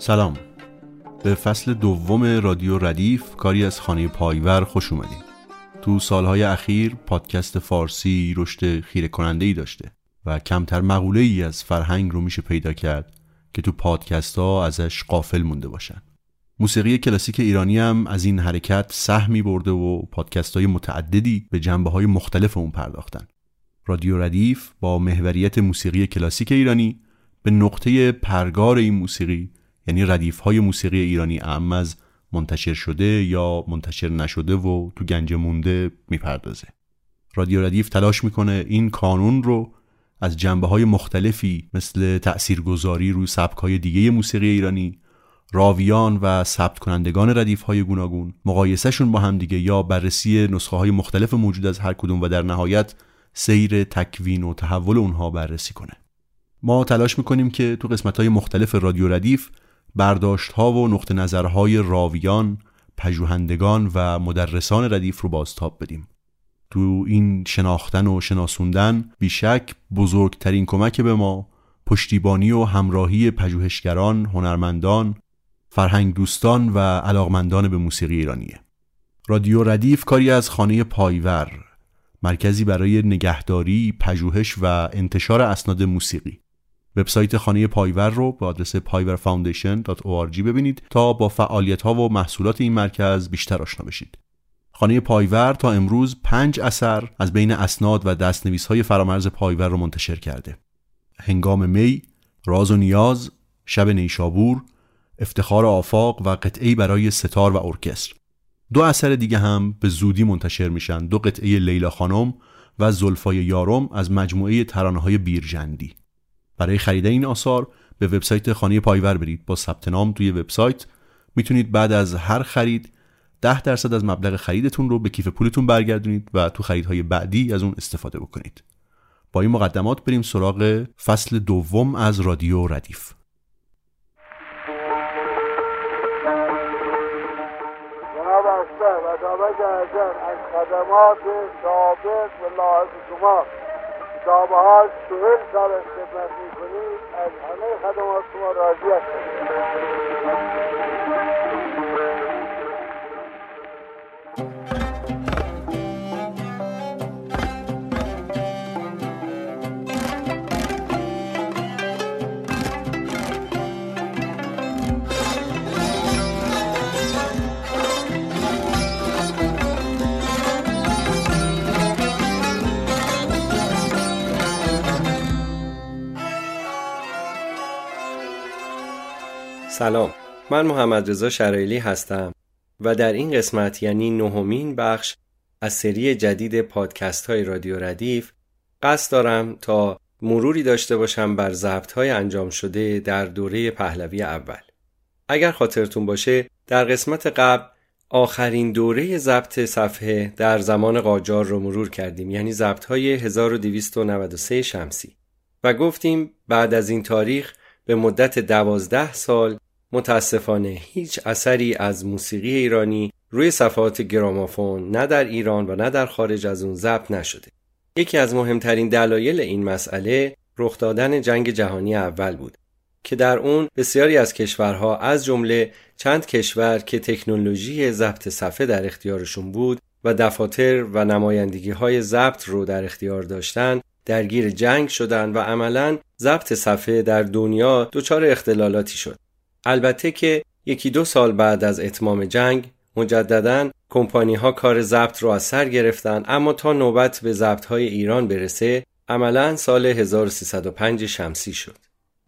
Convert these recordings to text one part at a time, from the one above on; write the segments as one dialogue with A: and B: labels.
A: سلام. به فصل دوم رادیو ردیف کاری از خانه پایور خوش اومدیم تو سالهای اخیر پادکست فارسی رشد خیره کننده ای داشته و کمتر مقوله ای از فرهنگ رو میشه پیدا کرد که تو پادکست ها ازش قافل مونده باشن. موسیقی کلاسیک ایرانی هم از این حرکت سهمی برده و پادکست های متعددی به جنبه های مختلف اون پرداختن. رادیو ردیف با محوریت موسیقی کلاسیک ایرانی به نقطه پرگار این موسیقی یعنی ردیف های موسیقی ایرانی اعم از منتشر شده یا منتشر نشده و تو گنج مونده می‌پردازه. رادیو ردیف تلاش می‌کنه این کانون رو از جنبه های مختلفی مثل تأثیرگذاری روی سبک های دیگه موسیقی ایرانی راویان و ثبت کنندگان ردیف های گوناگون مقایسهشون با هم دیگه یا بررسی نسخه های مختلف موجود از هر کدوم و در نهایت سیر تکوین و تحول اونها بررسی کنه. ما تلاش می‌کنیم که تو قسمت های مختلف رادیو ردیف برداشت ها و نقطه نظرهای راویان، پژوهندگان و مدرسان ردیف رو بازتاب بدیم. تو این شناختن و شناسوندن بیشک بزرگترین کمک به ما پشتیبانی و همراهی پژوهشگران، هنرمندان، فرهنگ دوستان و علاقمندان به موسیقی ایرانیه. رادیو ردیف کاری از خانه پایور مرکزی برای نگهداری، پژوهش و انتشار اسناد موسیقی وبسایت خانه پایور رو به آدرس payvarfoundation.org ببینید تا با فعالیت ها و محصولات این مرکز بیشتر آشنا بشید. خانه پایور تا امروز پنج اثر از بین اسناد و دستنویس های فرامرز پایور رو منتشر کرده. هنگام می، راز و نیاز، شب نیشابور، افتخار آفاق و قطعی برای ستار و ارکستر. دو اثر دیگه هم به زودی منتشر میشن دو قطعه لیلا خانم و زلفای یارم از مجموعه ترانه های بیرجندی برای خرید این آثار به وبسایت خانه پایور برید. با ثبت نام توی وبسایت می‌تونید بعد از هر خرید 10 درصد از مبلغ خریدتون رو به کیف پولتون برگردونید و تو خریدهای بعدی از اون استفاده بکنید. با این مقدمات بریم سراغ فصل دوم از رادیو ردیف.
B: از خدمات سابق و شما. کتاب ها چهل سال خدمت می‌کنید از همه خدمات شما راضی هستم
C: سلام. من محمد رضا شرایلی هستم و در این قسمت یعنی نهمین بخش از سری جدید پادکست های رادیو ردیف قصد دارم تا مروری داشته باشم بر ضبط های انجام شده در دوره پهلوی اول. اگر خاطرتون باشه در قسمت قبل آخرین دوره ضبط صفحه در زمان قاجار رو مرور کردیم یعنی ضبط های 1293 شمسی. و گفتیم بعد از این تاریخ به مدت دوازده سال متاسفانه هیچ اثری از موسیقی ایرانی روی صفحات گرامافون نه در ایران و نه در خارج از اون ضبط نشده. یکی از مهمترین دلایل این مسئله رخ دادن جنگ جهانی اول بود که در اون بسیاری از کشورها از جمله چند کشور که تکنولوژی ضبط صفحه در اختیارشون بود و دفاتر و نمایندگی های ضبط رو در اختیار داشتند درگیر جنگ شدند و عملا ضبط صفحه در دنیا دچار اختلالاتی شد البته که یکی دو سال بعد از اتمام جنگ مجددا کمپانی ها کار ضبط رو از سر گرفتن اما تا نوبت به ضبط های ایران برسه عملا سال 1305 شمسی شد.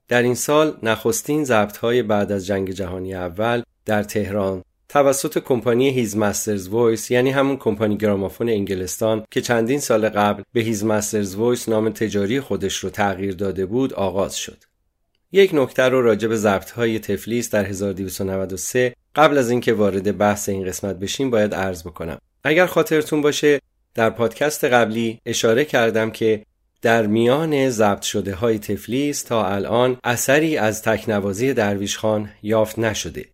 C: در این سال نخستین ضبط های بعد از جنگ جهانی اول در تهران توسط کمپانی His Master's Voice یعنی همون کمپانی گرامافون انگلستان که چندین سال قبل به His Master's Voice نام تجاری خودش رو تغییر داده بود آغاز شد. یک نکته رو راجع به ضبط های تفلیس در 1293 قبل از اینکه وارد بحث این قسمت بشیم باید عرض بکنم. اگر خاطرتون باشه در پادکست قبلی اشاره کردم که در میان ضبط شده های تفلیس تا الان اثری از تکنوازی درویش خان یافت نشده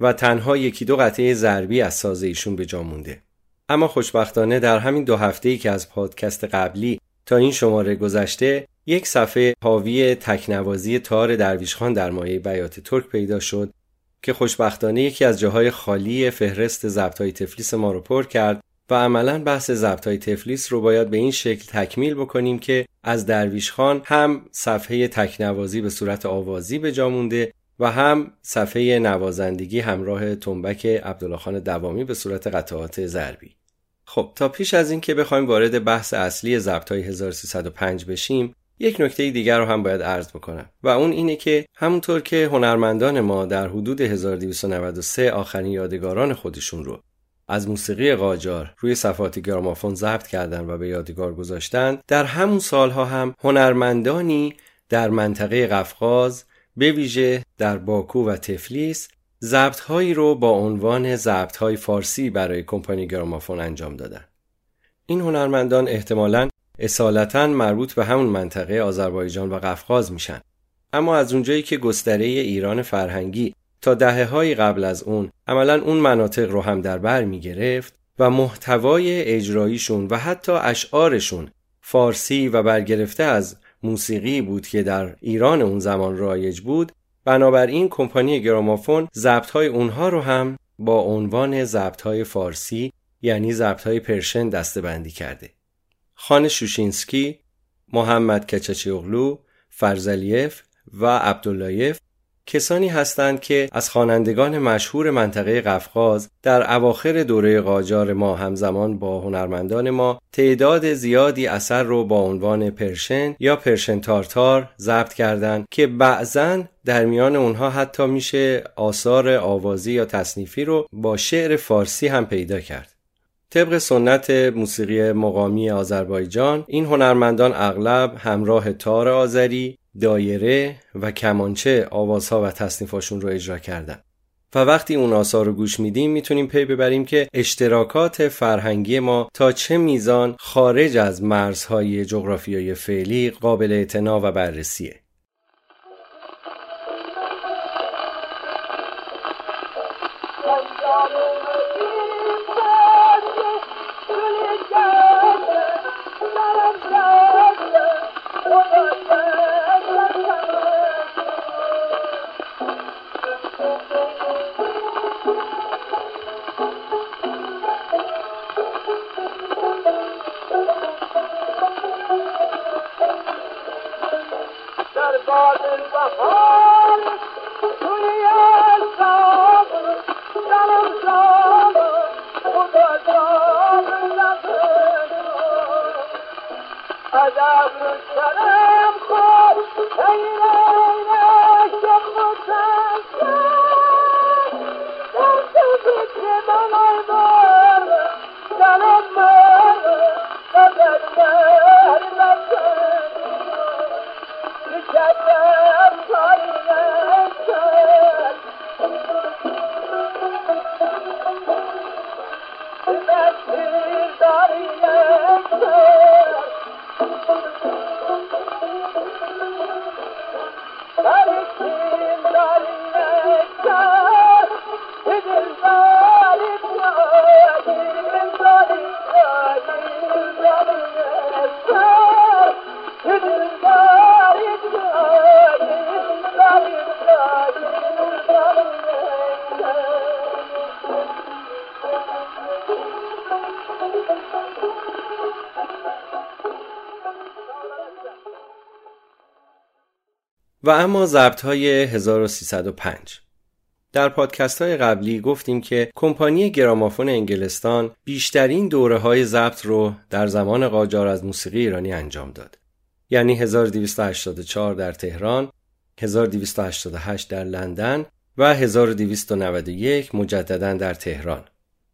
C: و تنها یکی دو قطعه ضربی از ساز ایشون به جا مونده. اما خوشبختانه در همین دو هفته ای که از پادکست قبلی تا این شماره گذشته یک صفحه حاوی تکنوازی تار درویش خان در مایه بیات ترک پیدا شد که خوشبختانه یکی از جاهای خالی فهرست ضبط های تفلیس ما رو پر کرد و عملا بحث ضبط های تفلیس رو باید به این شکل تکمیل بکنیم که از درویش خان هم صفحه تکنوازی به صورت آوازی به جا مونده و هم صفحه نوازندگی همراه تنبک عبدالله خان دوامی به صورت قطعات ضربی. خب تا پیش از اینکه بخوایم وارد بحث اصلی ضبط های 1305 بشیم یک نکته دیگر رو هم باید عرض بکنم. و اون اینه که همونطور که هنرمندان ما در حدود 1293 آخرین یادگاران خودشون رو از موسیقی قاجار روی صفحات گرامافون ضبط کردن و به یادگار گذاشتن در همون سالها هم هنرمندانی در منطقه قفقاز به ویژه در باکو و تفلیس ضبط هایی رو با عنوان ضبط های فارسی برای کمپانی گرامافون انجام دادن. این هنرمندان احتمالاً اصالتا مربوط به همون منطقه آذربایجان و قفقاز میشن. اما از اونجایی که گستره ایران فرهنگی تا دهه های قبل از اون عملا اون مناطق رو هم در بر می گرفت و محتوای اجراییشون و حتی اشعارشون فارسی و برگرفته از موسیقی بود که در ایران اون زمان رایج بود بنابراین کمپانی گرامافون ضبط اونها رو هم با عنوان ضبط فارسی یعنی ضبط های پرشن دستبندی کرده. خان شوشینسکی، محمد کچچیوغلو، فرزلیف و عبداللایف کسانی هستند که از خوانندگان مشهور منطقه قفقاز در اواخر دوره قاجار ما همزمان با هنرمندان ما تعداد زیادی اثر رو با عنوان پرشن یا پرشن تارتار ضبط کردند که بعضا در میان اونها حتی میشه آثار آوازی یا تصنیفی رو با شعر فارسی هم پیدا کرد. طبق سنت موسیقی مقامی آذربایجان این هنرمندان اغلب همراه تار آذری، دایره و کمانچه آوازها و تصنیفاشون رو اجرا کردن. و وقتی اون آثار رو گوش میدیم می‌تونیم پی ببریم که اشتراکات فرهنگی ما تا چه میزان خارج از مرزهای جغرافیایی فعلی قابل اعتنا و بررسیه. اما ضبط های 1305 در پادکست های قبلی گفتیم که کمپانی گرامافون انگلستان بیشترین دوره های ضبط رو در زمان قاجار از موسیقی ایرانی انجام داد. یعنی 1284 در تهران، 1288 در لندن و 1291 مجددا در تهران.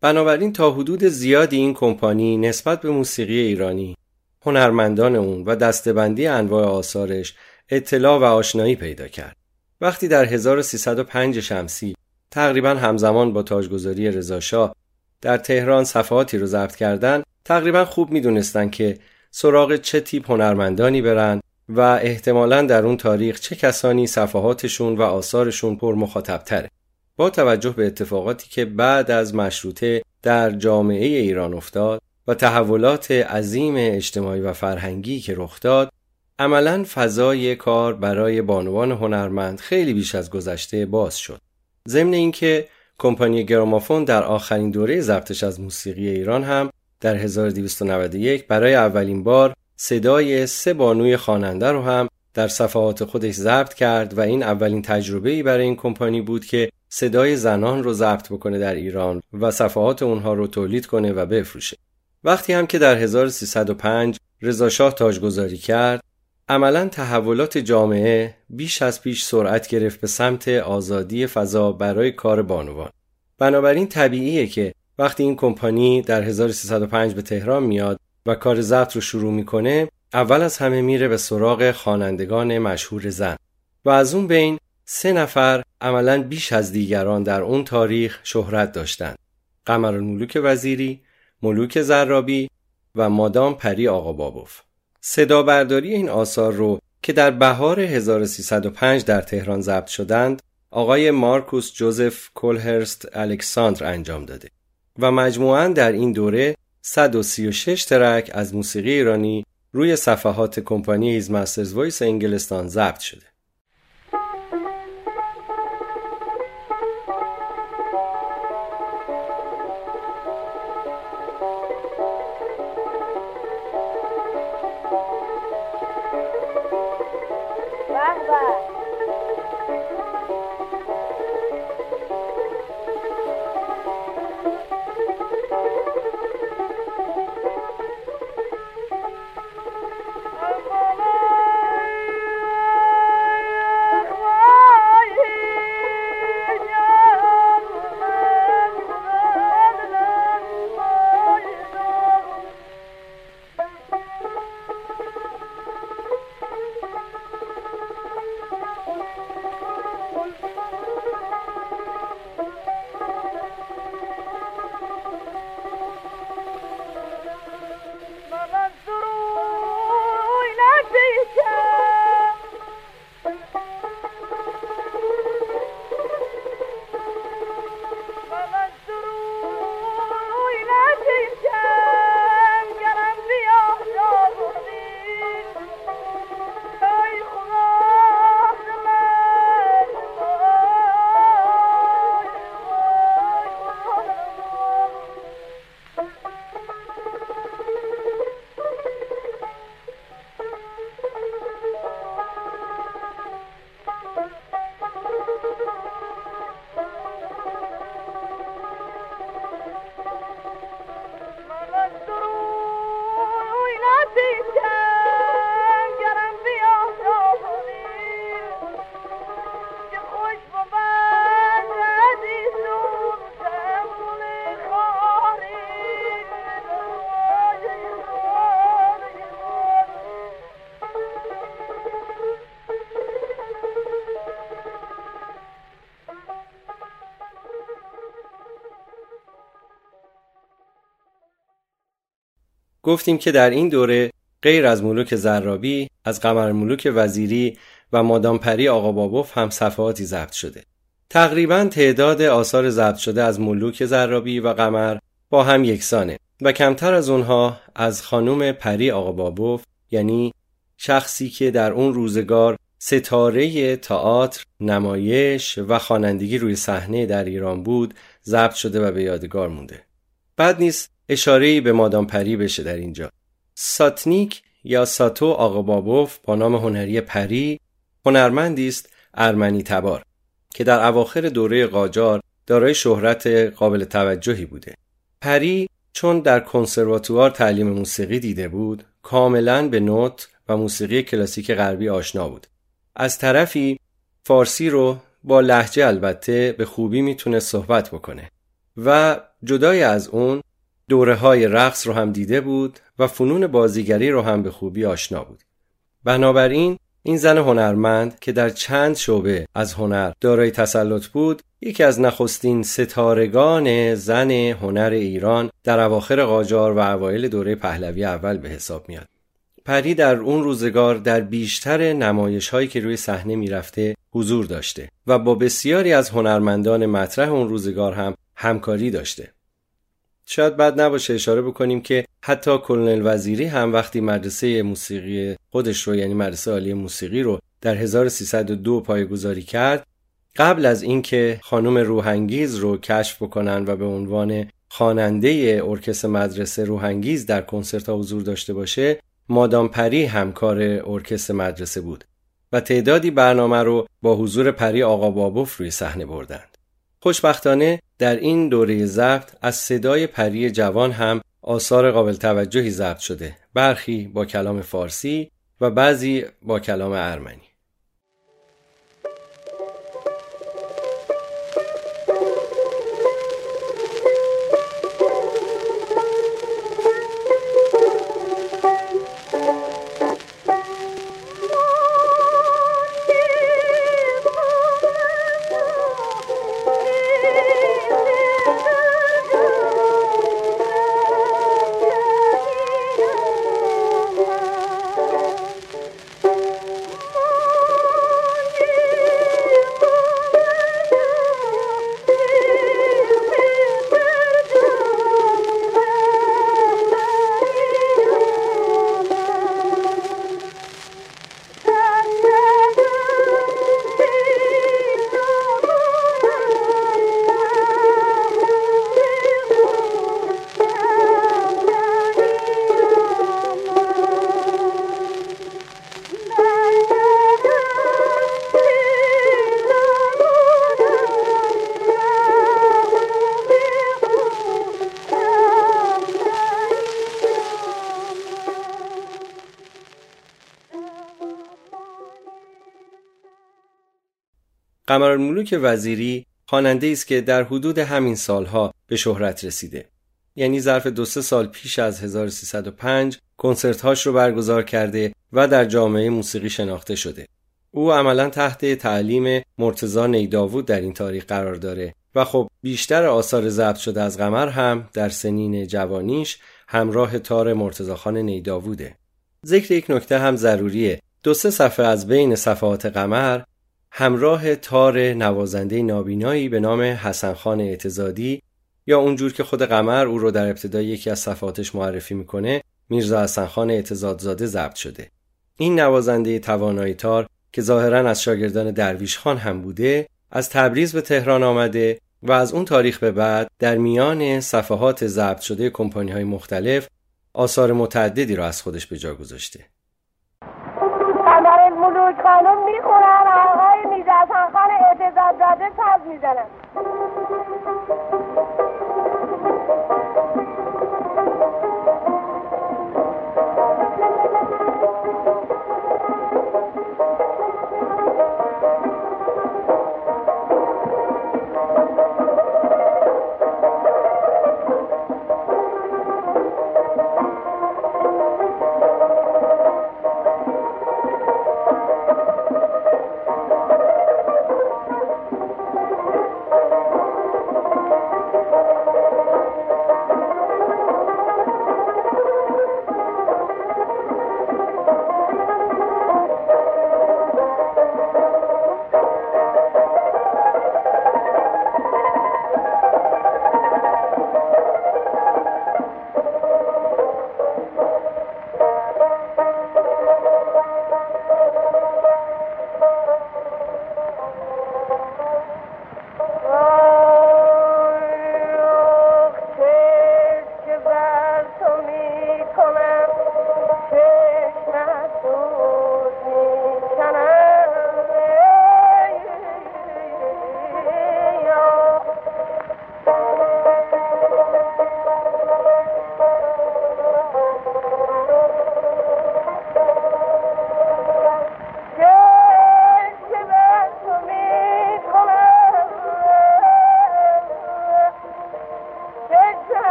C: بنابراین تا حدود زیادی این کمپانی نسبت به موسیقی ایرانی هنرمندان اون و دستبندی انواع آثارش اطلاع و آشنایی پیدا کرد. وقتی در 1305 شمسی تقریبا همزمان با تاجگذاری رضاشاه در تهران صفحاتی رو ضبط کردن تقریبا خوب می‌دونستن که سراغ چه تیپ هنرمندانی برن و احتمالا در اون تاریخ چه کسانی صفحاتشون و آثارشون پر مخاطب تره. با توجه به اتفاقاتی که بعد از مشروطه در جامعه ایران افتاد و تحولات عظیم اجتماعی و فرهنگی که رخ داد عملا فضای کار برای بانوان هنرمند خیلی بیش از گذشته باز شد ضمن اینکه کمپانی گرامافون در آخرین دوره ضبطش از موسیقی ایران هم در 1291 برای اولین بار صدای سه بانوی خواننده رو هم در صفحات خودش ضبط کرد و این اولین تجربه ای برای این کمپانی بود که صدای زنان رو ضبط بکنه در ایران و صفحات اونها رو تولید کنه و بفروشه. وقتی هم که در 1305 رضاشاه تاجگذاری کرد، عملا تحولات جامعه بیش از پیش سرعت گرفت به سمت آزادی فضا برای کار بانوان. بنابراین طبیعیه که وقتی این کمپانی در 1305 به تهران میاد و کار ضبط رو شروع می‌کنه اول از همه میره به سراغ خوانندگان مشهور زن و از اون بین سه نفر عملا بیش از دیگران در اون تاریخ شهرت داشتند قمر الملوک وزیری، ملوک زرابی و مادام پری آقابابوف صدا برداری این آثار رو که در بهار 1305 در تهران ضبط شدند آقای مارکوس جوزف کولهرست الکساندر انجام داده و مجموعاً در این دوره 136 ترک از موسیقی ایرانی روی صفحات کمپانی Master's Voice انگلستان ضبط شده. گفتیم که در این دوره غیر از ملوک زرابی از قمر ملوک وزیری و مادام پری آقا بابوف هم صفحاتی ضبط شده. تقریبا تعداد آثار ضبط شده از ملوک زرابی و قمر با هم یکسانه و کمتر از اونها از خانم پری آقا بابوف یعنی شخصی که در اون روزگار ستاره تئاتر، نمایش و خوانندگی روی صحنه در ایران بود ضبط شده و به یادگار مونده. بعد نیست اشاره به مادام پری بشه در اینجا. ساتنیک یا ساتو آقا بابوف با نام هنری پری هنرمندی است ارمنی تبار که در اواخر دوره قاجار دارای شهرت قابل توجهی بوده. پری چون در کنسرواتوار تعلیم موسیقی دیده بود کاملا به نوت و موسیقی کلاسیک غربی آشنا بود. از طرفی فارسی رو با لحجه البته به خوبی می‌تونه صحبت بکنه و جدای از اون دوره های رقص رو هم دیده بود و فنون بازیگری رو هم به خوبی آشنا بود. بنابراین این زن هنرمند که در چند شعبه از هنر دارای تسلط بود یکی از نخستین ستارگان زن هنر ایران در اواخر قاجار و اوایل دوره پهلوی اول به حساب میاد. پری در اون روزگار در بیشتر نمایش هایی که روی صحنه می‌رفته حضور داشته و با بسیاری از هنرمندان مطرح اون روزگار هم همکاری داشته. شاید بد نباشه اشاره بکنیم که حتی کلونل وزیری هم وقتی مدرسه موسیقی خودش رو یعنی مدرسه عالی موسیقی رو در 1302 پایگذاری کرد قبل از اینکه خانم روحانگیز رو کشف بکنن و به عنوان خواننده ارکستر مدرسه روحانگیز در کنسرت ها حضور داشته باشه مادام پری همکار ارکستر مدرسه بود و تعدادی برنامه رو با حضور پری آقا بابوف روی صحنه بردند. خوشبختانه در این دوره ضبط از صدای پری جوان هم آثار قابل توجهی ضبط شده. برخی با کلام فارسی و بعضی با کلام ارمنی. قمرالملوک وزیری خواننده است که در حدود همین سالها به شهرت رسیده. یعنی ظرف دو سه سال پیش از 1305 کنسرت هاش رو برگزار کرده و در جامعه موسیقی شناخته شده. او عملا تحت تعلیم مرتزا نیداوود در این تاریخ قرار داره و خب بیشتر آثار ضبط شده از قمر هم در سنین جوانیش همراه تار مرتزا خان نیداووده. ذکر یک نکته هم ضروریه. دو سه صفحه از بین صفحات قمر همراه تار نوازنده نابینایی به نام حسن خان اعتزادی یا اونجور که خود قمر او رو در ابتدای یکی از صفحاتش معرفی می‌کنه میرزا حسن خان اعتزادزاده ضبط شده این نوازنده توانایی تار که ظاهرا از شاگردان درویش خان هم بوده از تبریز به تهران آمده و از اون تاریخ به بعد در میان صفحات ضبط شده کمپانی های مختلف آثار متعددی را از خودش به جا گذاشته.
D: داده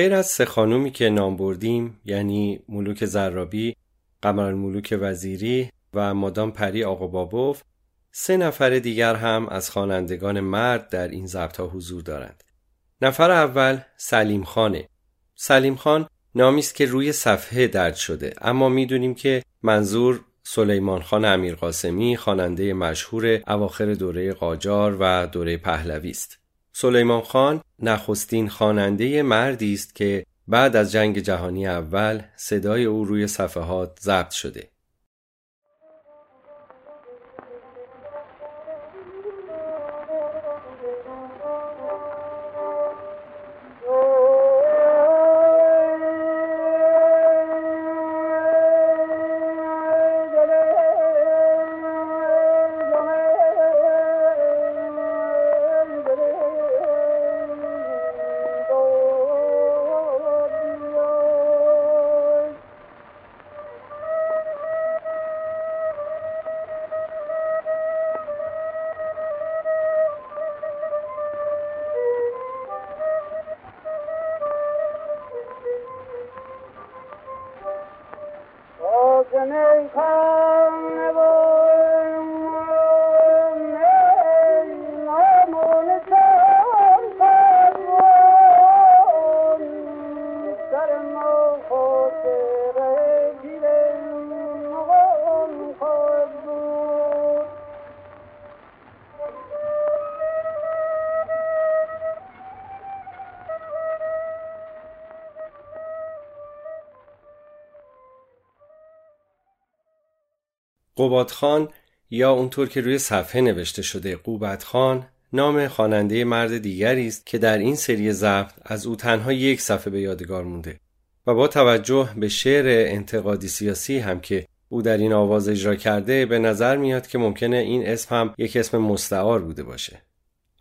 C: غیر از سه خانومی که نام بردیم یعنی ملوک زرابی، قمر ملوک وزیری و مادام پری آقا بابوف سه نفر دیگر هم از خوانندگان مرد در این ضبط حضور دارند. نفر اول سلیم خانه. سلیم خان نامی است که روی صفحه درد شده اما می‌دونیم که منظور سلیمان خان امیرقاسمی خواننده مشهور اواخر دوره قاجار و دوره پهلوی است. سلیمان خان نخستین خواننده مردی است که بعد از جنگ جهانی اول صدای او روی صفحات ضبط شده. قوباد خان یا اونطور که روی صفحه نوشته شده قوبت خان نام خواننده مرد دیگری است که در این سری ضبط از او تنها یک صفحه به یادگار مونده و با توجه به شعر انتقادی سیاسی هم که او در این آواز اجرا کرده به نظر میاد که ممکنه این اسم هم یک اسم مستعار بوده باشه.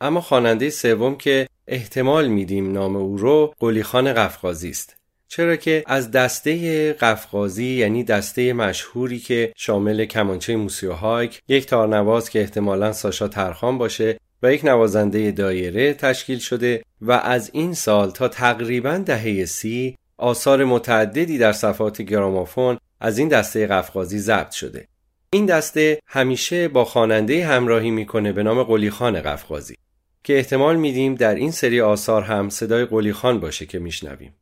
C: اما خواننده سوم که احتمال میدیم نام او رو قلیخان قفقازی است. چرا که از دسته قفقازی یعنی دسته مشهوری که شامل کمانچه موسیوهایک یک تارنواز که احتمالا ساشا ترخان باشه و یک نوازنده دایره تشکیل شده و از این سال تا تقریبا دهه سی آثار متعددی در صفحات گرامافون از این دسته قفقازی ضبط شده. این دسته همیشه با خواننده همراهی می‌کنه به نام قلیخان قفقازی که احتمال میدیم در این سری آثار هم صدای قلیخان باشه که میشنویم.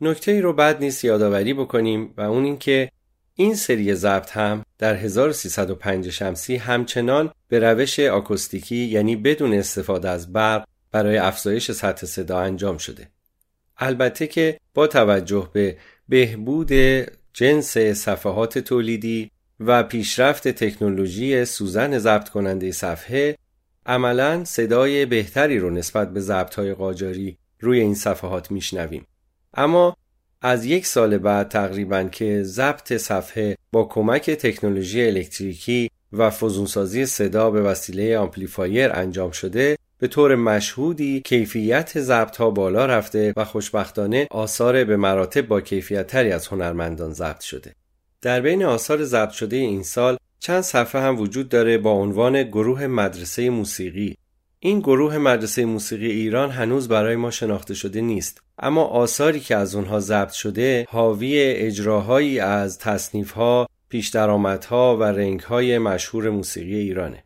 C: نکته ای رو بعد نیست یادآوری بکنیم و اون اینکه این سری ضبط هم در 1305 شمسی همچنان به روش آکوستیکی یعنی بدون استفاده از برق برای افزایش سطح صدا انجام شده. البته که با توجه به بهبود جنس صفحات تولیدی و پیشرفت تکنولوژی سوزن ضبط کننده صفحه عملا صدای بهتری رو نسبت به ضبط های قاجاری روی این صفحات میشنویم اما از یک سال بعد تقریبا که ضبط صفحه با کمک تکنولوژی الکتریکی و فزونسازی صدا به وسیله آمپلیفایر انجام شده به طور مشهودی کیفیت ضبط ها بالا رفته و خوشبختانه آثار به مراتب با کیفیت تری از هنرمندان ضبط شده. در بین آثار ضبط شده این سال چند صفحه هم وجود داره با عنوان گروه مدرسه موسیقی این گروه مدرسه موسیقی ایران هنوز برای ما شناخته شده نیست اما آثاری که از اونها ضبط شده حاوی اجراهایی از تصنیفها، پیش ها و رنگهای مشهور موسیقی ایرانه.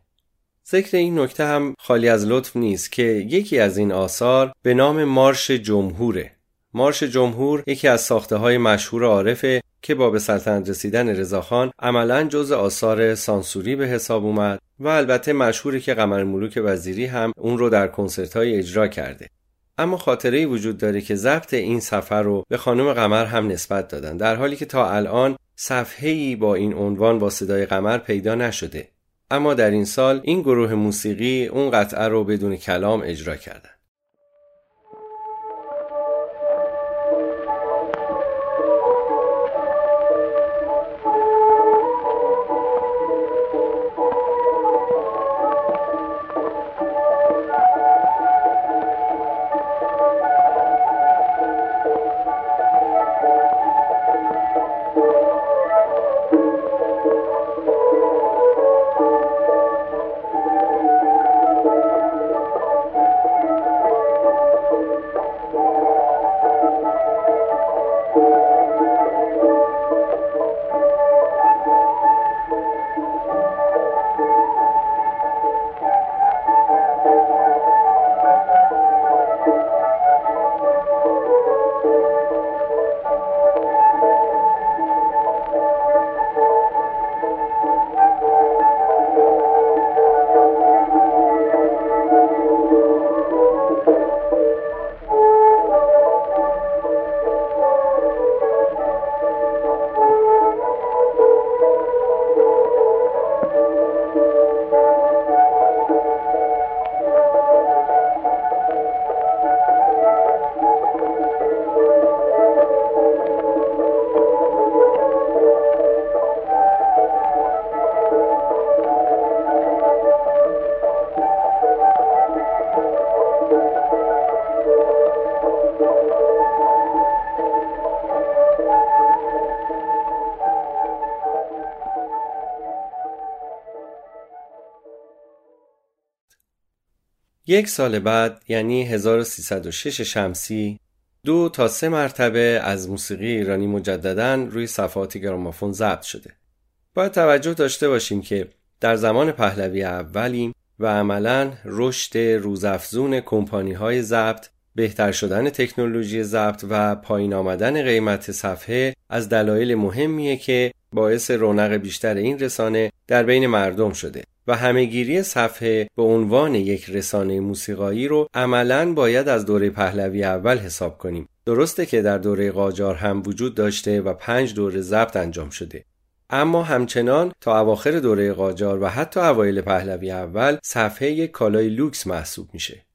C: ذکر این نکته هم خالی از لطف نیست که یکی از این آثار به نام مارش جمهوره. مارش جمهور یکی از ساخته های مشهور عارفه که با به سلطنت رسیدن رضاخان عملا جز آثار سانسوری به حساب اومد و البته مشهوری که قمر ملوک وزیری هم اون رو در کنسرت های اجرا کرده. اما خاطره وجود داره که ضبط این سفر رو به خانم قمر هم نسبت دادن در حالی که تا الان صفحه‌ای با این عنوان با صدای قمر پیدا نشده اما در این سال این گروه موسیقی اون قطعه رو بدون کلام اجرا کردن یک سال بعد یعنی 1306 شمسی دو تا سه مرتبه از موسیقی ایرانی مجددا روی صفحات گرامافون ضبط شده. باید توجه داشته باشیم که در زمان پهلوی اولیم و عملا رشد روزافزون کمپانی های ضبط بهتر شدن تکنولوژی ضبط و پایین آمدن قیمت صفحه از دلایل مهمیه که باعث رونق بیشتر این رسانه در بین مردم شده و همهگیری صفحه به عنوان یک رسانه موسیقایی رو عملا باید از دوره پهلوی اول حساب کنیم. درسته که در دوره قاجار هم وجود داشته و پنج دوره ضبط انجام شده. اما همچنان تا اواخر دوره قاجار و حتی اوایل پهلوی اول صفحه یک کالای لوکس محسوب میشه.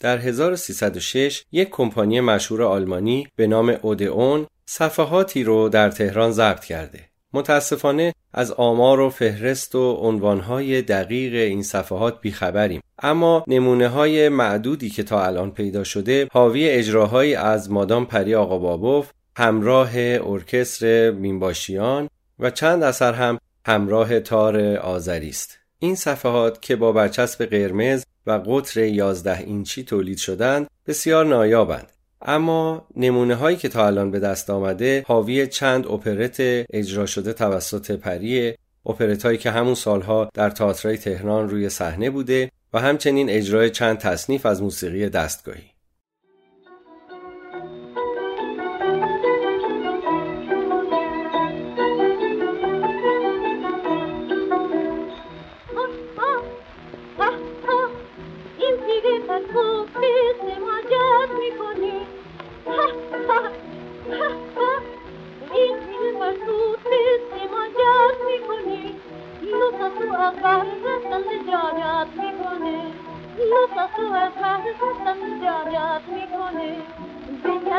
C: در 1306 یک کمپانی مشهور آلمانی به نام اودئون صفحاتی رو در تهران ضبط کرده. متاسفانه از آمار و فهرست و عنوانهای دقیق این صفحات بیخبریم. اما نمونه های معدودی که تا الان پیدا شده حاوی اجراهایی از مادام پری آقا بابوف همراه ارکستر مینباشیان و چند اثر هم همراه تار آذری است. این صفحات که با برچسب قرمز و قطر 11 اینچی تولید شدند بسیار نایابند. اما نمونه هایی که تا الان به دست آمده حاوی چند اپرت اجرا شده توسط پریه اپرت هایی که همون سالها در تئاترهای تهران روی صحنه بوده و همچنین اجرای چند تصنیف از موسیقی دستگاهی.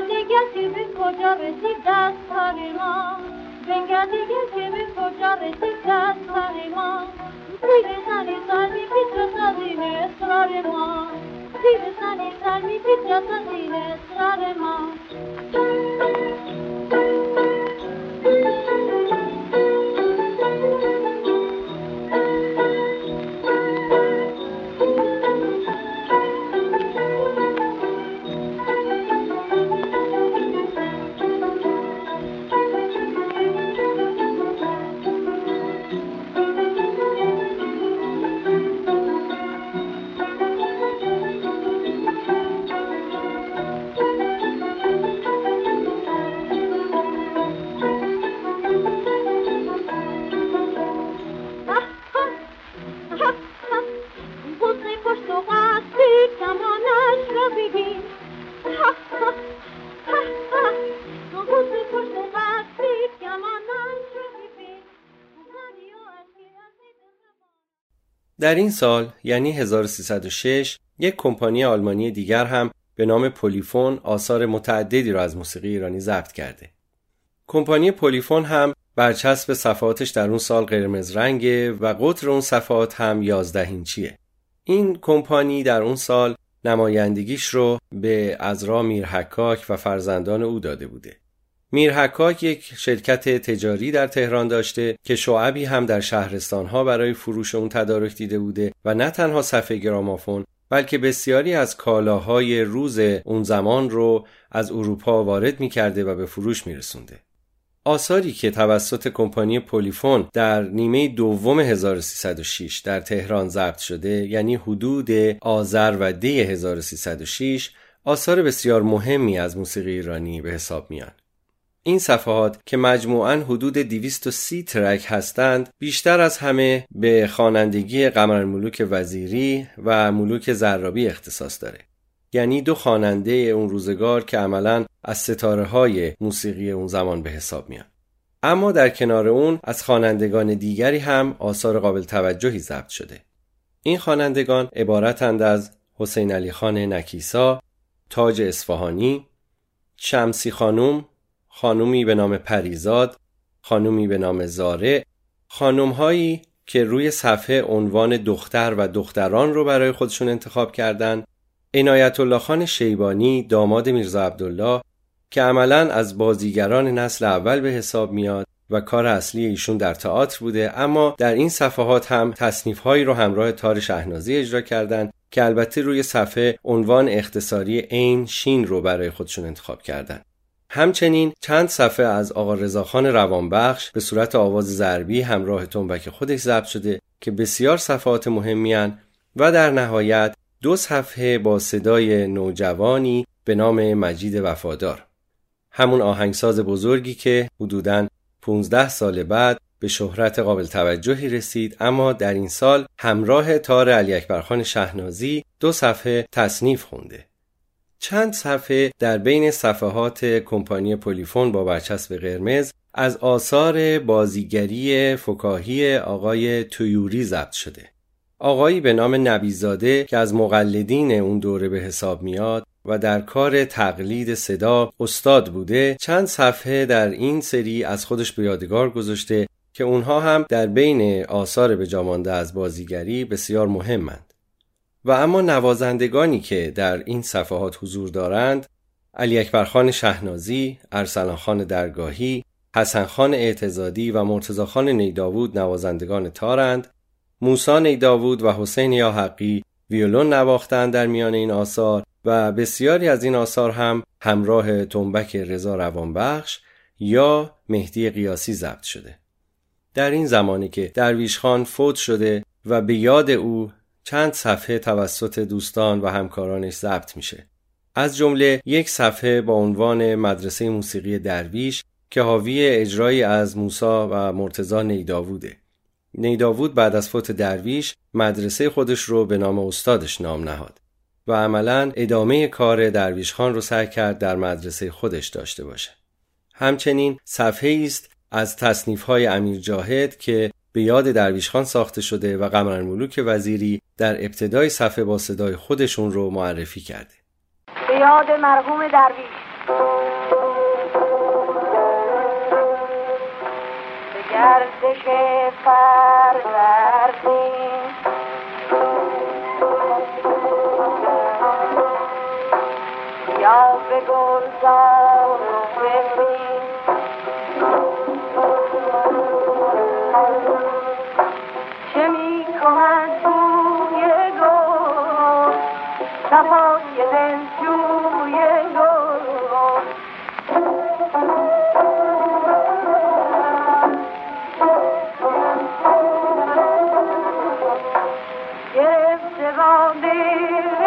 E: Venga gibi koca resik dastanıma Venga gibi koca resik dastanıma Sivi sani sani pitra sadine esrarıma Sivi sani sani pitra sadine esrarıma
C: در این سال یعنی 1306 یک کمپانی آلمانی دیگر هم به نام پولیفون آثار متعددی را از موسیقی ایرانی ضبط کرده. کمپانی پولیفون هم برچسب صفحاتش در اون سال قرمز رنگه و قطر اون صفحات هم 11 اینچیه. این کمپانی در اون سال نمایندگیش رو به ازرا میرحکاک و فرزندان او داده بوده. میرحکاک یک شرکت تجاری در تهران داشته که شعبی هم در شهرستانها برای فروش اون تدارک دیده بوده و نه تنها صفحه گرامافون بلکه بسیاری از کالاهای روز اون زمان رو از اروپا وارد می کرده و به فروش می رسونده. آثاری که توسط کمپانی پولیفون در نیمه دوم 1306 در تهران ضبط شده یعنی حدود آذر و دی 1306 آثار بسیار مهمی از موسیقی ایرانی به حساب میان. این صفحات که مجموعاً حدود 230 ترک هستند بیشتر از همه به خوانندگی قمر ملوک وزیری و ملوک زرابی اختصاص داره. یعنی دو خواننده اون روزگار که عملا از ستاره های موسیقی اون زمان به حساب میان. اما در کنار اون از خوانندگان دیگری هم آثار قابل توجهی ضبط شده. این خوانندگان عبارتند از حسین علی خان نکیسا، تاج اصفهانی، شمسی خانوم خانومی به نام پریزاد خانومی به نام زاره خانومهایی که روی صفحه عنوان دختر و دختران رو برای خودشون انتخاب کردند عنایت الله خان شیبانی داماد میرزا عبدالله که عملا از بازیگران نسل اول به حساب میاد و کار اصلی ایشون در تئاتر بوده اما در این صفحات هم تصنیف هایی رو همراه تار شهنازی اجرا کردند که البته روی صفحه عنوان اختصاری عین شین رو برای خودشون انتخاب کردند همچنین چند صفحه از آقا رضاخان روانبخش به صورت آواز ضربی همراه تنبک خودش ضبط شده که بسیار صفحات مهمی و در نهایت دو صفحه با صدای نوجوانی به نام مجید وفادار. همون آهنگساز بزرگی که حدوداً 15 سال بعد به شهرت قابل توجهی رسید اما در این سال همراه تار علی اکبرخان شهنازی دو صفحه تصنیف خونده. چند صفحه در بین صفحات کمپانی پولیفون با برچسب قرمز از آثار بازیگری فکاهی آقای تویوری ضبط شده. آقایی به نام نبیزاده که از مقلدین اون دوره به حساب میاد و در کار تقلید صدا استاد بوده چند صفحه در این سری از خودش به یادگار گذاشته که اونها هم در بین آثار به جامانده از بازیگری بسیار مهمند. و اما نوازندگانی که در این صفحات حضور دارند علی اکبرخان شهنازی، ارسلان خان درگاهی، حسن خان اعتزادی و مرتزا خان نیداوود نوازندگان تارند. موسا نیداوود و حسین یا حقی ویولون نواختند در میان این آثار و بسیاری از این آثار هم همراه تنبک رضا روانبخش یا مهدی قیاسی ضبط شده. در این زمانی که درویش خان فوت شده و به یاد او چند صفحه توسط دوستان و همکارانش ضبط میشه. از جمله یک صفحه با عنوان مدرسه موسیقی درویش که حاوی اجرایی از موسا و مرتزا نیداووده. نیداوود بعد از فوت درویش مدرسه خودش رو به نام استادش نام نهاد و عملا ادامه کار درویش خان رو سعی کرد در مدرسه خودش داشته باشه. همچنین صفحه است از تصنیف های امیر جاهد که به یاد درویش خان ساخته شده و قمر ملوک وزیری در ابتدای صفحه با صدای خودشون رو معرفی کرده.
D: به یاد مرحوم درویش. گردش یا به گلزار گرفته با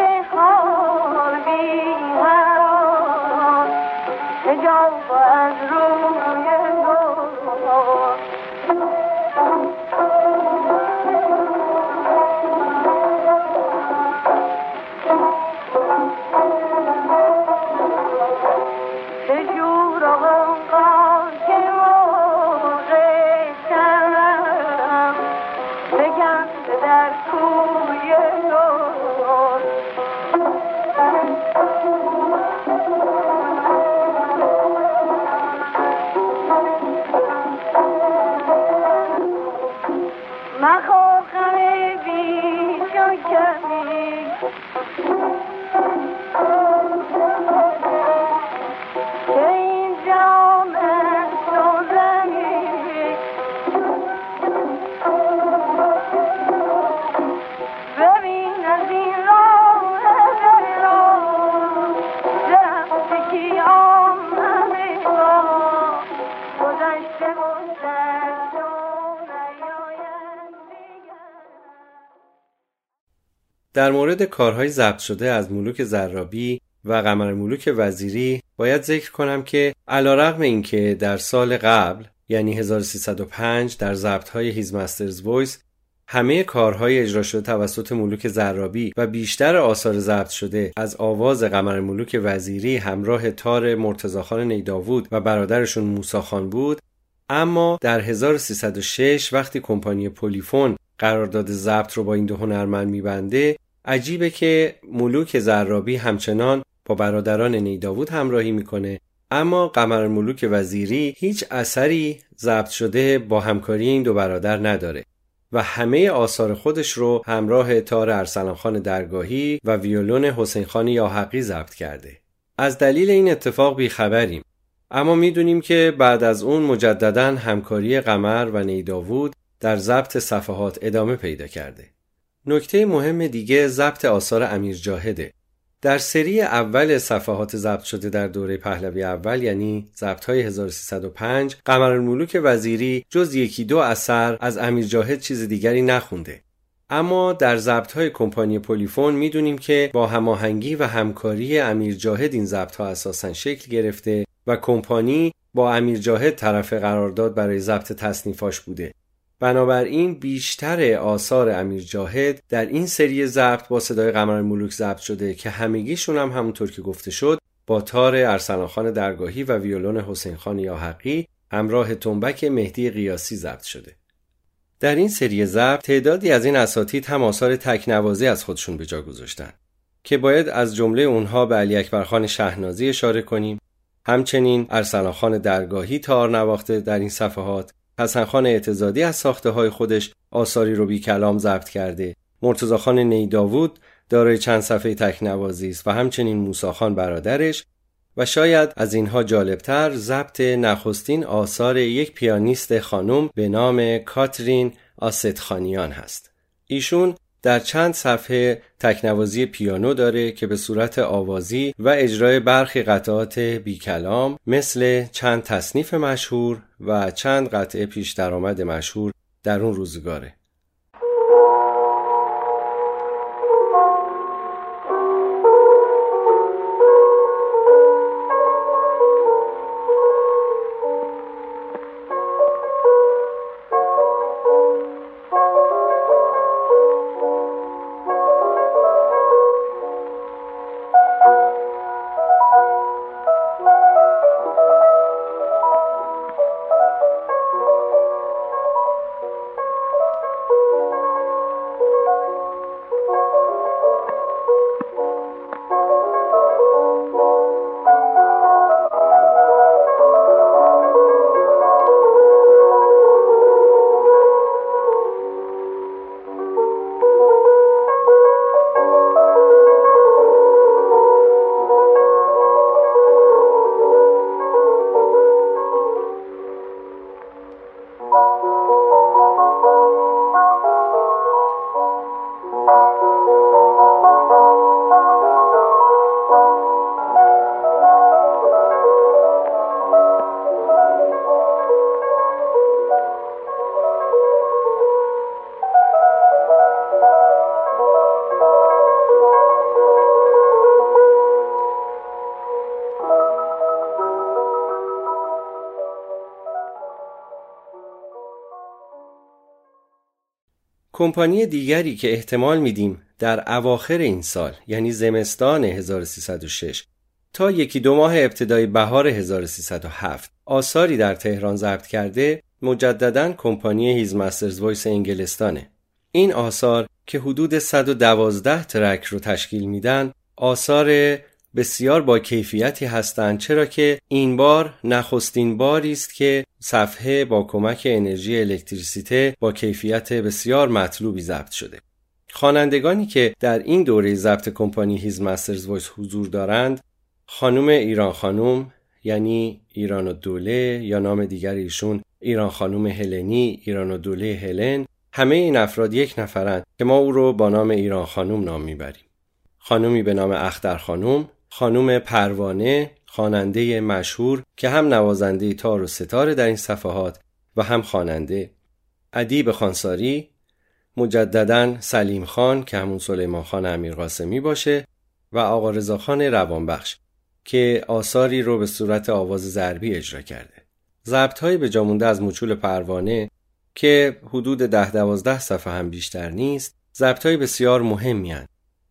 C: در مورد کارهای ضبط شده از ملوک زرابی و قمر الملوک وزیری باید ذکر کنم که علی‌رغم این که در سال قبل یعنی 1305 در ضبط های His Master's Voice همه کارهای اجرا شده توسط ملوک زرابی و بیشتر آثار ضبط شده از آواز قمر الملوک وزیری همراه تار مرتضی‌خان نی‌داوود و برادرشون موسی‌خان بود اما در 1306 وقتی کمپانی پولیفون قرارداد ضبط رو با این دو هنرمند میبنده عجیبه که ملوک زرابی همچنان با برادران نیداوود همراهی می‌کنه اما قمر ملوک وزیری هیچ اثری ضبط شده با همکاری این دو برادر نداره و همه آثار خودش رو همراه تار ارسلان خان درگاهی و ویولون حسین خان یاحقی ضبط کرده. از دلیل این اتفاق بیخبریم. اما می‌دونیم که بعد از اون مجددا همکاری قمر و نیداوود در ضبط صفحات ادامه پیدا کرده. نکته مهم دیگه ضبط آثار امیر جاهده. در سری اول صفحات ضبط شده در دوره پهلوی اول یعنی ضبط های 1305 قمر الملوک وزیری جز یکی دو اثر از امیر جاهد چیز دیگری نخونده. اما در ضبط های کمپانی پولیفون می‌دونیم که با هماهنگی و همکاری امیر جاهد این ضبط ها اساسا شکل گرفته و کمپانی با امیر جاهد طرف قرارداد برای ضبط تصنیفاش بوده. بنابراین بیشتر آثار امیر جاهد در این سری ضبط با صدای قمر ملوک ضبط شده که همگیشون هم همونطور که گفته شد با تار ارسلان خان درگاهی و ویولون حسین خان یاحقی همراه تنبک مهدی قیاسی ضبط شده. در این سری ضبط تعدادی از این اساتید هم آثار تکنوازی از خودشون به جا گذاشتن که باید از جمله اونها به علی اکبر خان شهنازی اشاره کنیم همچنین ارسلان خان درگاهی تار نواخته در این صفحات حسن خان اعتزادی از ساخته های خودش آثاری رو بی کلام ضبط کرده. مرتزا خان نیداوود دارای چند صفحه تکنوازی است و همچنین موساخان برادرش و شاید از اینها جالبتر ضبط نخستین آثار یک پیانیست خانم به نام کاترین آستخانیان هست. ایشون در چند صفحه تکنوازی پیانو داره که به صورت آوازی و اجرای برخی قطعات بی کلام مثل چند تصنیف مشهور و چند قطعه پیش درآمد مشهور در اون روزگاره. کمپانی دیگری که احتمال میدیم در اواخر این سال یعنی زمستان 1306 تا یکی دو ماه ابتدای بهار 1307 آثاری در تهران ضبط کرده مجددا کمپانی His Master's Voice انگلستانه. این آثار که حدود 112 ترک رو تشکیل میدن آثار بسیار با کیفیتی هستند چرا که این بار نخستین باری است که صفحه با کمک انرژی الکتریسیته با کیفیت بسیار مطلوبی ضبط شده. خوانندگانی که در این دوره ضبط کمپانی His Master's Voice حضور دارند خانم ایران خانم یعنی ایران‌الدوله یا نام دیگر ایشون ایران خانم هلنی ایران‌الدوله هلن همه این افراد یک نفرند که ما او رو با نام ایران خانم نام می‌بریم. خانمی به نام اختر خانم خانم پروانه خواننده مشهور که هم نوازنده تار و سه‌تاره در این صفحات و هم خواننده ادیب خانساری مجددا سلیم خان که همون سلیمان خان امیر قاسمی باشه و آقا رضاخان روانبخش که آثاری رو به صورت آواز ضربی اجرا کرده. ضبط های به جامونده از مچول پروانه که حدود ده دوازده صفحه هم بیشتر نیست ضبط های بسیار مهمی هن.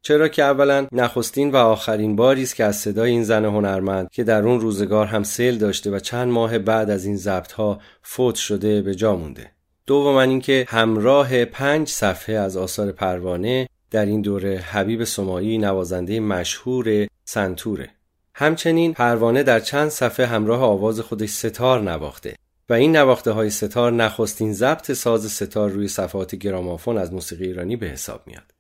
C: چرا که اولا نخستین و آخرین باری است که از صدای این زن هنرمند که در اون روزگار هم سیل داشته و چند ماه بعد از این ضبط ها فوت شده به جا مونده دوما اینکه همراه پنج صفحه از آثار پروانه در این دوره حبیب سمایی نوازنده مشهور سنتوره همچنین پروانه در چند صفحه همراه آواز خودش ستار نواخته و این نواخته های ستار نخستین ضبط ساز ستار روی صفحات گرامافون از موسیقی ایرانی به حساب میاد.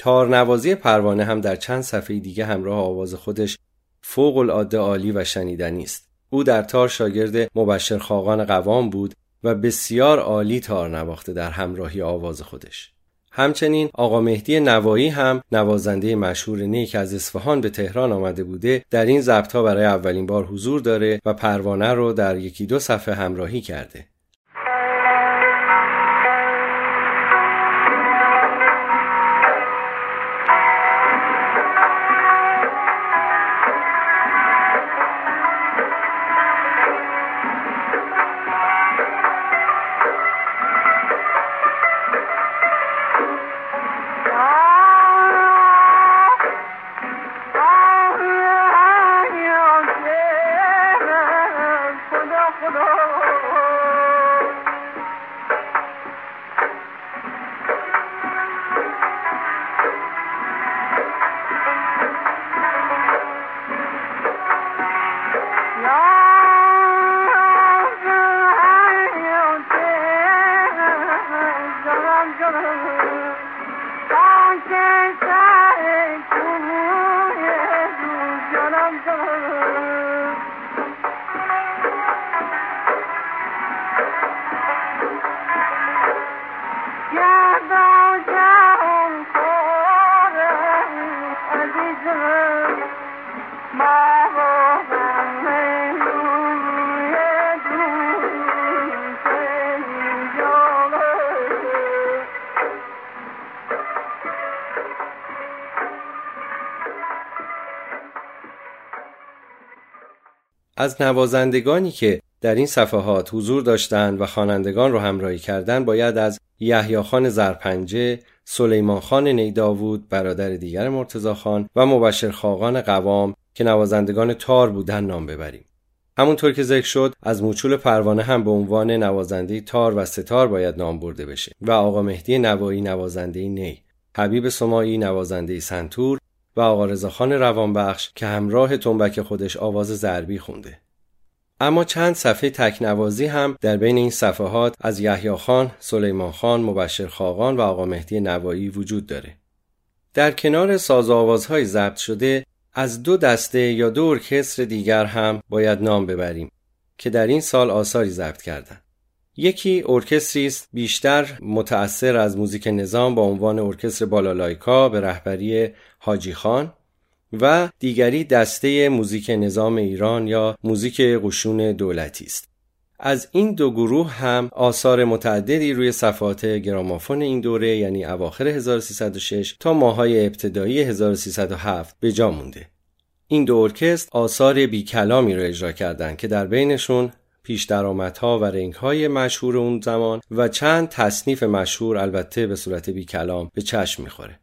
C: تارنوازی پروانه هم در چند صفحه دیگه همراه آواز خودش فوق العاده عالی و شنیدنی است. او در تار شاگرد مبشر خاقان قوام بود و بسیار عالی تار نواخته در همراهی آواز خودش. همچنین آقا مهدی نوایی هم نوازنده مشهور نی که از اصفهان به تهران آمده بوده در این ضبط ها برای اولین بار حضور داره و پروانه رو در یکی دو صفحه همراهی کرده از نوازندگانی که در این صفحات حضور داشتند و خوانندگان را همراهی کردند باید از یحیی خان زرپنجه، سلیمان خان نیداوود برادر دیگر مرتزا خان و مبشر خاقان قوام که نوازندگان تار بودن نام ببریم. همونطور که ذکر شد از موچول پروانه هم به عنوان نوازنده تار و ستار باید نام برده بشه و آقا مهدی نوایی نوازنده نی حبیب سمایی نوازنده سنتور و آقا رضاخان روانبخش که همراه تنبک خودش آواز ضربی خونده. اما چند صفحه تکنوازی هم در بین این صفحات از یحیی خان، سلیمان خان، مبشر خاقان و آقا مهدی نوایی وجود داره. در کنار ساز آوازهای ضبط شده از دو دسته یا دو ارکستر دیگر هم باید نام ببریم که در این سال آثاری ضبط کردند. یکی ارکستری است بیشتر متأثر از موزیک نظام با عنوان ارکستر بالالایکا به رهبری حاجی خان و دیگری دسته موزیک نظام ایران یا موزیک قشون دولتی است. از این دو گروه هم آثار متعددی روی صفحات گرامافون این دوره یعنی اواخر 1306 تا ماهای ابتدایی 1307 به جا مونده. این دو ارکست آثار بی کلامی را اجرا کردند که در بینشون پیش درآمدها و های مشهور اون زمان و چند تصنیف مشهور البته به صورت بی کلام به چشم می‌خوره.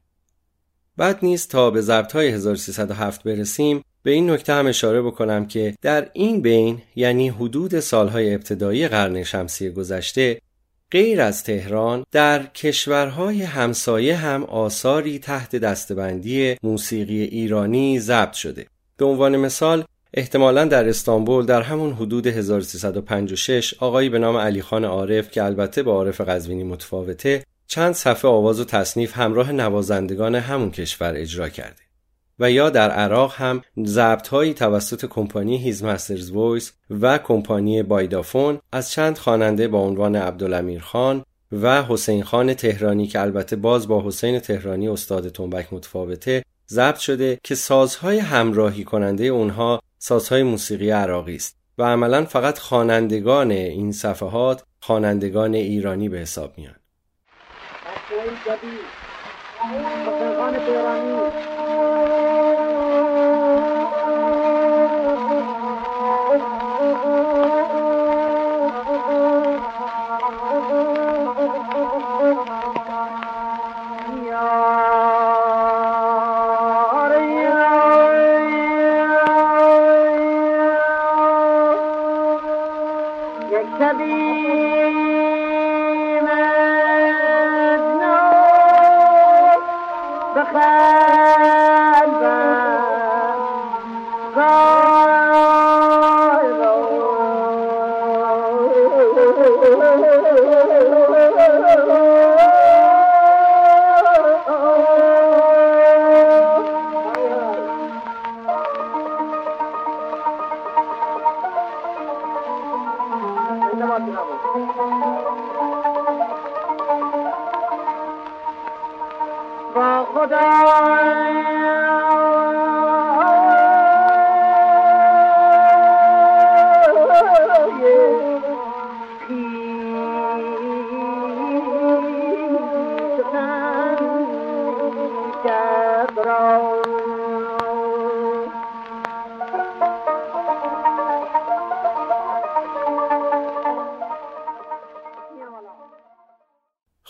C: بعد نیست تا به ضبط های 1307 برسیم به این نکته هم اشاره بکنم که در این بین یعنی حدود سالهای ابتدایی قرن شمسی گذشته غیر از تهران در کشورهای همسایه هم آثاری تحت دستبندی موسیقی ایرانی ضبط شده. به عنوان مثال احتمالا در استانبول در همون حدود 1356 آقایی به نام علی خان عارف که البته با عارف قزوینی متفاوته چند صفحه آواز و تصنیف همراه نوازندگان همون کشور اجرا کرده. و یا در عراق هم ضبط هایی توسط کمپانی هیز مسترز وایس و کمپانی بایدافون از چند خواننده با عنوان عبدالامیر خان و حسین خان تهرانی که البته باز با حسین تهرانی استاد تنبک متفاوته ضبط شده که سازهای همراهی کننده اونها سازهای موسیقی عراقی است و عملا فقط خوانندگان این صفحات خوانندگان ایرانی به حساب میان.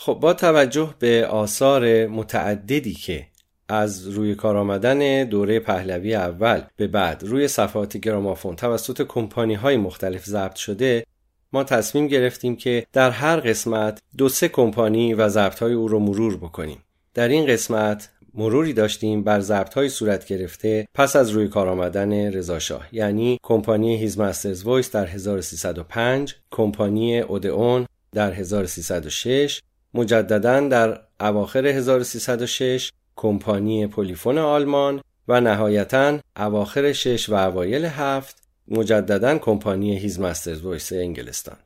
C: خب با توجه به آثار متعددی که از روی کار آمدن دوره پهلوی اول به بعد روی صفحات گرامافون توسط کمپانی های مختلف ضبط شده ما تصمیم گرفتیم که در هر قسمت دو سه کمپانی و ضبط های او رو مرور بکنیم. در این قسمت مروری داشتیم بر ضبط های صورت گرفته پس از روی کار آمدن رضا شاه یعنی کمپانی His Master's Voice در 1305 کمپانی اودئون در 1306 مجددا در اواخر 1306 کمپانی پلیفون آلمان و نهایتا اواخر 6 و اوایل هفت مجددا کمپانی His Master's Voice انگلستان.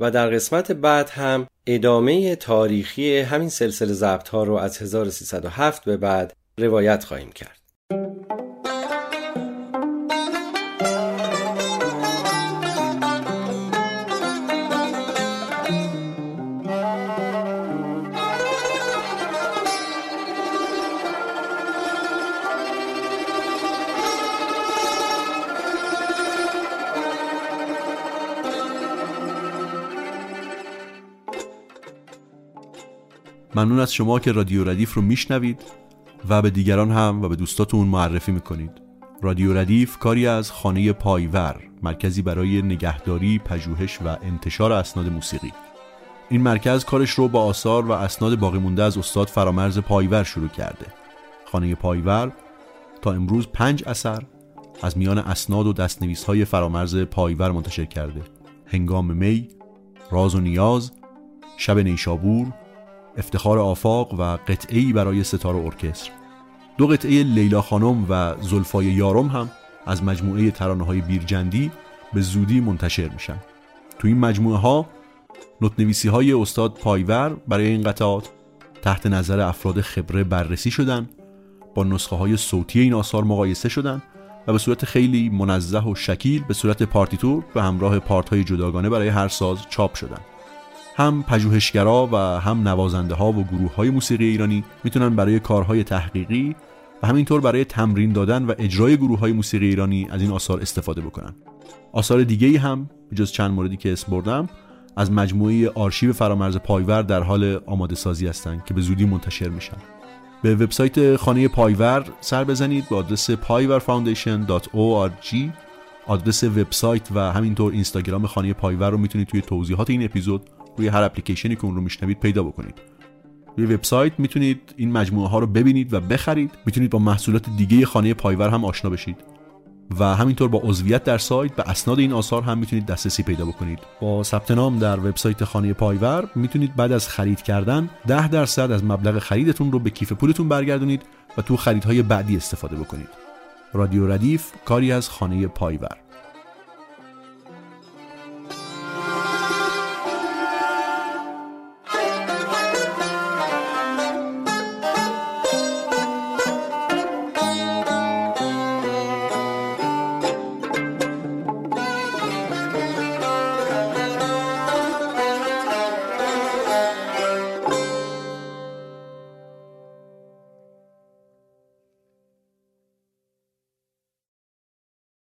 C: و در قسمت بعد هم ادامه تاریخی همین سلسله ضبط ها رو از 1307 به بعد روایت خواهیم کرد.
A: ممنون از شما که رادیو ردیف رو میشنوید و به دیگران هم و به دوستاتون معرفی می‌کنید. رادیو ردیف کاری از خانه پایور مرکزی برای نگهداری، پژوهش و انتشار اسناد موسیقی. این مرکز کارش رو با آثار و اسناد باقی مونده از استاد فرامرز پایور شروع کرده. خانه پایور تا امروز پنج اثر از میان اسناد و دستنویس های فرامرز پایور منتشر کرده. هنگام می، راز و نیاز، شب نیشابور، افتخار آفاق و قطعی برای ستار ارکستر. دو قطعه لیلا خانم و زلفای یارم هم از مجموعه ترانه های بیرجندی به زودی منتشر میشن. تو این مجموعه ها نوتنویسی های استاد پایور برای این قطعات تحت نظر افراد خبره بررسی شدن با نسخه های صوتی این آثار مقایسه شدن و به صورت خیلی منزه و شکیل به صورت پارتیتور به همراه پارت های جداگانه برای هر ساز چاپ شدن. هم پژوهشگرا و هم نوازنده ها و گروه های موسیقی ایرانی می‌تونن برای کارهای تحقیقی و همینطور برای تمرین دادن و اجرای گروه های موسیقی ایرانی از این آثار استفاده بکنن. آثار دیگه ای هم جز چند موردی که اسم بردم از مجموعه آرشیو فرامرز پایور در حال آماده سازی هستند که به زودی منتشر میشن. به وبسایت خانه پایور سر بزنید با آدرس payvarfoundation.org آدرس وبسایت و همینطور اینستاگرام خانه پایور رو می‌تونید توی توضیحات این اپیزود روی هر اپلیکیشنی که اون رو میشنوید پیدا بکنید. روی وبسایت می‌تونید این مجموعه ها رو ببینید و بخرید. می‌تونید با محصولات دیگه خانه پایور هم آشنا بشید. و همینطور با عضویت در سایت به اسناد این آثار هم می‌تونید دسترسی پیدا بکنید. با ثبت نام در وبسایت خانه پایور می‌تونید بعد از خرید کردن 10 درصد از مبلغ خریدتون رو به کیف پولتون برگردونید و تو خریدهای بعدی استفاده بکنید. رادیو ردیف کاری از خانه پایور.